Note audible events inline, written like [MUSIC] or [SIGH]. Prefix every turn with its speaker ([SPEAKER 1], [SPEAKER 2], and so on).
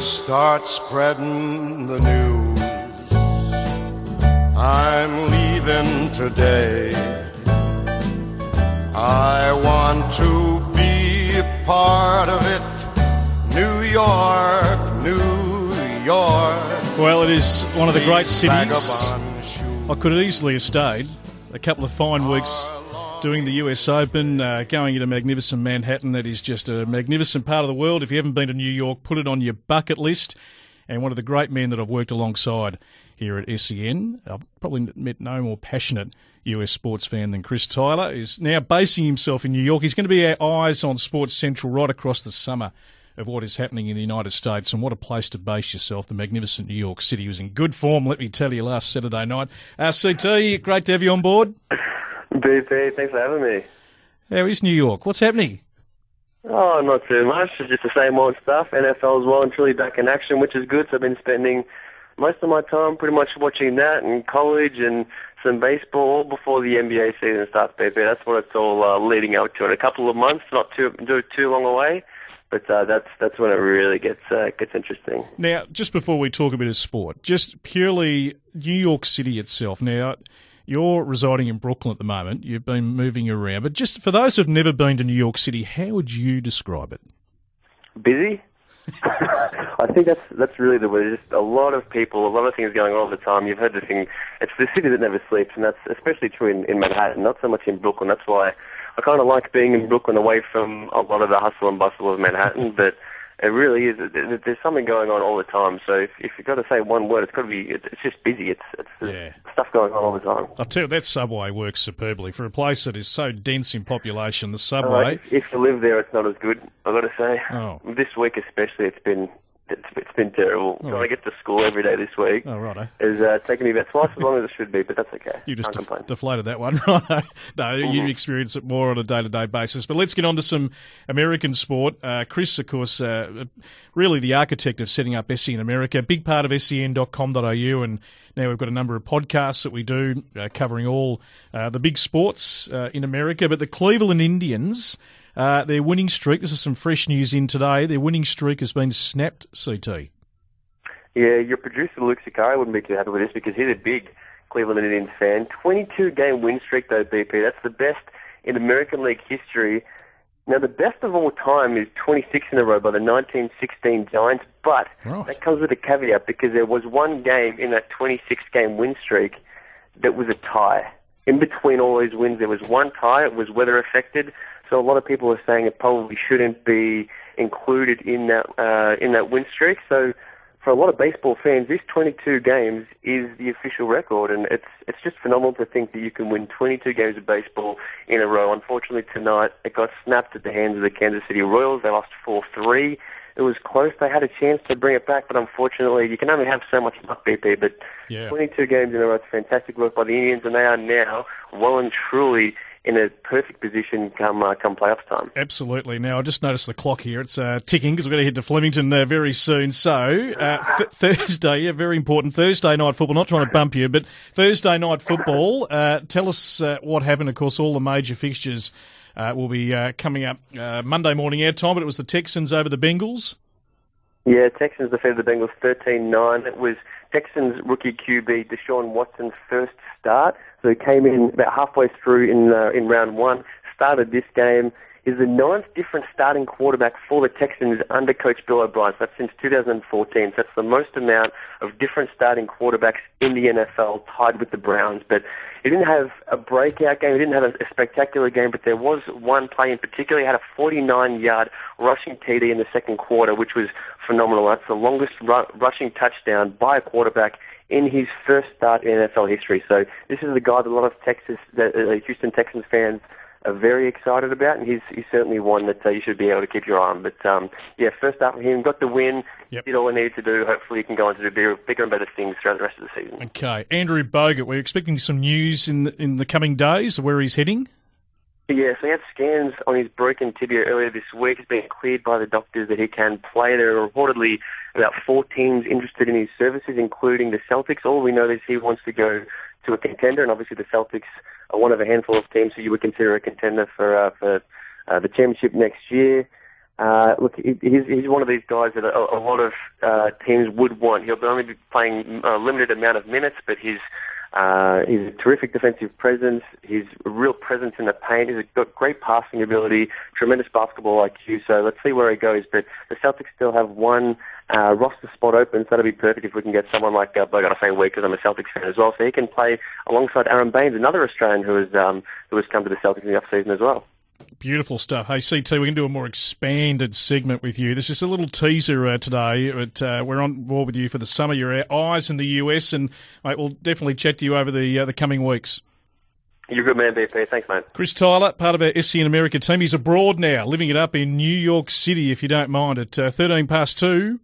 [SPEAKER 1] Start spreading the news. I'm leaving today. I want to be a part of it. New York, New York.
[SPEAKER 2] Well, it is one of the great cities. I could easily have stayed. A couple of fine weeks doing the US Open, uh, going into magnificent Manhattan. That is just a magnificent part of the world. If you haven't been to New York, put it on your bucket list. And one of the great men that I've worked alongside here at SEN, I've probably met no more passionate US sports fan than Chris Tyler, is now basing himself in New York. He's going to be our eyes on SportSENtral right across the summer of what is happening in the United States and what a place to base yourself. The magnificent New York City was in good form, let me tell you, last Saturday night. Uh, CT, great to have you on board.
[SPEAKER 3] BP, thanks for having me.
[SPEAKER 2] How is New York? What's happening?
[SPEAKER 3] Oh, not too much. It's just the same old stuff. NFL as well and truly back in action, which is good. So I've been spending most of my time pretty much watching that and college and some baseball before the NBA season starts, BP. That's what it's all uh, leading up to. In a couple of months, not too too, too long away. But uh, that's that's when it really gets uh, gets interesting.
[SPEAKER 2] Now, just before we talk a bit of sport, just purely New York City itself. Now, you're residing in Brooklyn at the moment. You've been moving around, but just for those who've never been to New York City, how would you describe it?
[SPEAKER 3] Busy. [LAUGHS] I think that's that's really the way. There's just a lot of people, a lot of things going on all the time. You've heard the thing. It's the city that never sleeps, and that's especially true in, in Manhattan. Not so much in Brooklyn. That's why I kind of like being in Brooklyn, away from a lot of the hustle and bustle of Manhattan. [LAUGHS] But it really is. there- There's something going on all the time. So if, if you've got to say one word, it's got to be. It's just busy. It's it's
[SPEAKER 2] Yeah.
[SPEAKER 3] stuff going on all the time.
[SPEAKER 2] I'll tell you, that subway works superbly. For a place that is so dense in population, the
[SPEAKER 3] Uh,
[SPEAKER 2] subway.
[SPEAKER 3] if, if you live there, it's not as good. I've got to say.
[SPEAKER 2] Oh.
[SPEAKER 3] This week especially, it's been it's, it's been terrible. Trying to get to school every day this week.
[SPEAKER 2] Oh, righto.
[SPEAKER 3] is uh, taking me about twice as long as it should be, but that's okay.
[SPEAKER 2] You just def- deflated that one, [LAUGHS] right? no, you experience it more on a day-to-day basis. But let's get on to some American sport. Uh, Chris, of course, uh, really the architect of setting up SEN America, big part of sen.com.au, and now we've got a number of podcasts that we do uh, covering all uh, the big sports uh, in America. But the Cleveland Indians, uh, their winning streak, this is some fresh news in today, their winning streak has been snapped, CT.
[SPEAKER 3] Yeah, your producer Luke Sakari wouldn't be too happy with this because he's a big Cleveland Indians fan. 22 game win streak though, BP. That's the best in American League history. Now the best of all time is 26 in a row by the 1916 Giants, but
[SPEAKER 2] Right.
[SPEAKER 3] that comes with a caveat because there was one game in that 26 game win streak that was a tie. In between all those wins, there was one tie. It was weather affected, so a lot of people are saying it probably shouldn't be included in that uh, in that win streak. So for a lot of baseball fans, this 22 games is the official record, and it's it's just phenomenal to think that you can win 22 games of baseball in a row. Unfortunately, tonight it got snapped at the hands of the Kansas City Royals. They lost 4-3. It was close. They had a chance to bring it back, but unfortunately, you can only have so much luck, BP. But
[SPEAKER 2] Yeah.
[SPEAKER 3] 22 games in a row, it's fantastic work by the Indians, and they are now well and truly in a perfect position come uh, come playoffs time.
[SPEAKER 2] Absolutely. Now, I just noticed the clock here. It's uh, ticking because we're going to head to Flemington uh, very soon. So, uh, th- Thursday, yeah, very important. Thursday night football. Not trying to bump you, but Thursday night football. Uh, tell us uh, what happened. Of course, all the major fixtures uh, will be uh, coming up uh, Monday morning our time, but it was the Texans over the Bengals.
[SPEAKER 3] Yeah, Texans defeated the Bengals 13-9. It was Texans rookie QB Deshaun Watson's first start. So he came in about halfway through in uh, in round one, started this game. Is the ninth different starting quarterback for the Texans under Coach Bill O'Brien. So that's since 2014. So that's the most amount of different starting quarterbacks in the NFL, tied with the Browns. But he didn't have a breakout game. He didn't have a, spectacular game. But there was one play in particular. He had a 49-yard rushing TD in the second quarter, which was phenomenal. That's the longest ru- rushing touchdown by a quarterback in his first start in NFL history. So this is the guy that a lot of Texas, the, uh, Houston Texans fans are very excited about, and he's he's certainly one that uh, you should be able to keep your eye on. But um, yeah, first up for him, got the win,
[SPEAKER 2] Yep.
[SPEAKER 3] did all he needed to do. Hopefully, he can go on to do bigger, bigger and better things throughout the rest of the season.
[SPEAKER 2] Okay, Andrew Bogut. We're expecting some news in the, in the coming days where he's heading.
[SPEAKER 3] Yeah, so he had scans on his broken tibia earlier this week. He's been cleared by the doctors that he can play. There are reportedly about four teams interested in his services, including the Celtics. All we know is he wants to go to a contender, and obviously the Celtics are one of a handful of teams who you would consider a contender for uh, for uh, the championship next year. Uh, look, he's, he's one of these guys that a, a lot of uh, teams would want. He'll only be playing a limited amount of minutes, but he's uh, he's a terrific defensive presence. He's a real presence in the paint. He's got great passing ability, tremendous basketball IQ. So let's see where he goes. But the Celtics still have one uh, roster spot open, so that'll be perfect if we can get someone like uh, Bogut. I say we because I'm a Celtics fan as well, so he can play alongside Aron Baynes, another Australian who has um, who has come to the Celtics in the off season as well.
[SPEAKER 2] Beautiful stuff. Hey, CT, we can do a more expanded segment with you. There's just a little teaser uh, today, but uh, we're on board with you for the summer. Your eyes in the US, and mate, we'll definitely chat to you over the uh, the coming weeks.
[SPEAKER 3] You're a good man, BP. Thanks, mate.
[SPEAKER 2] Chris Tyler, part of our SEN America team. He's abroad now, living it up in New York City, if you don't mind, at uh, 13 past 2.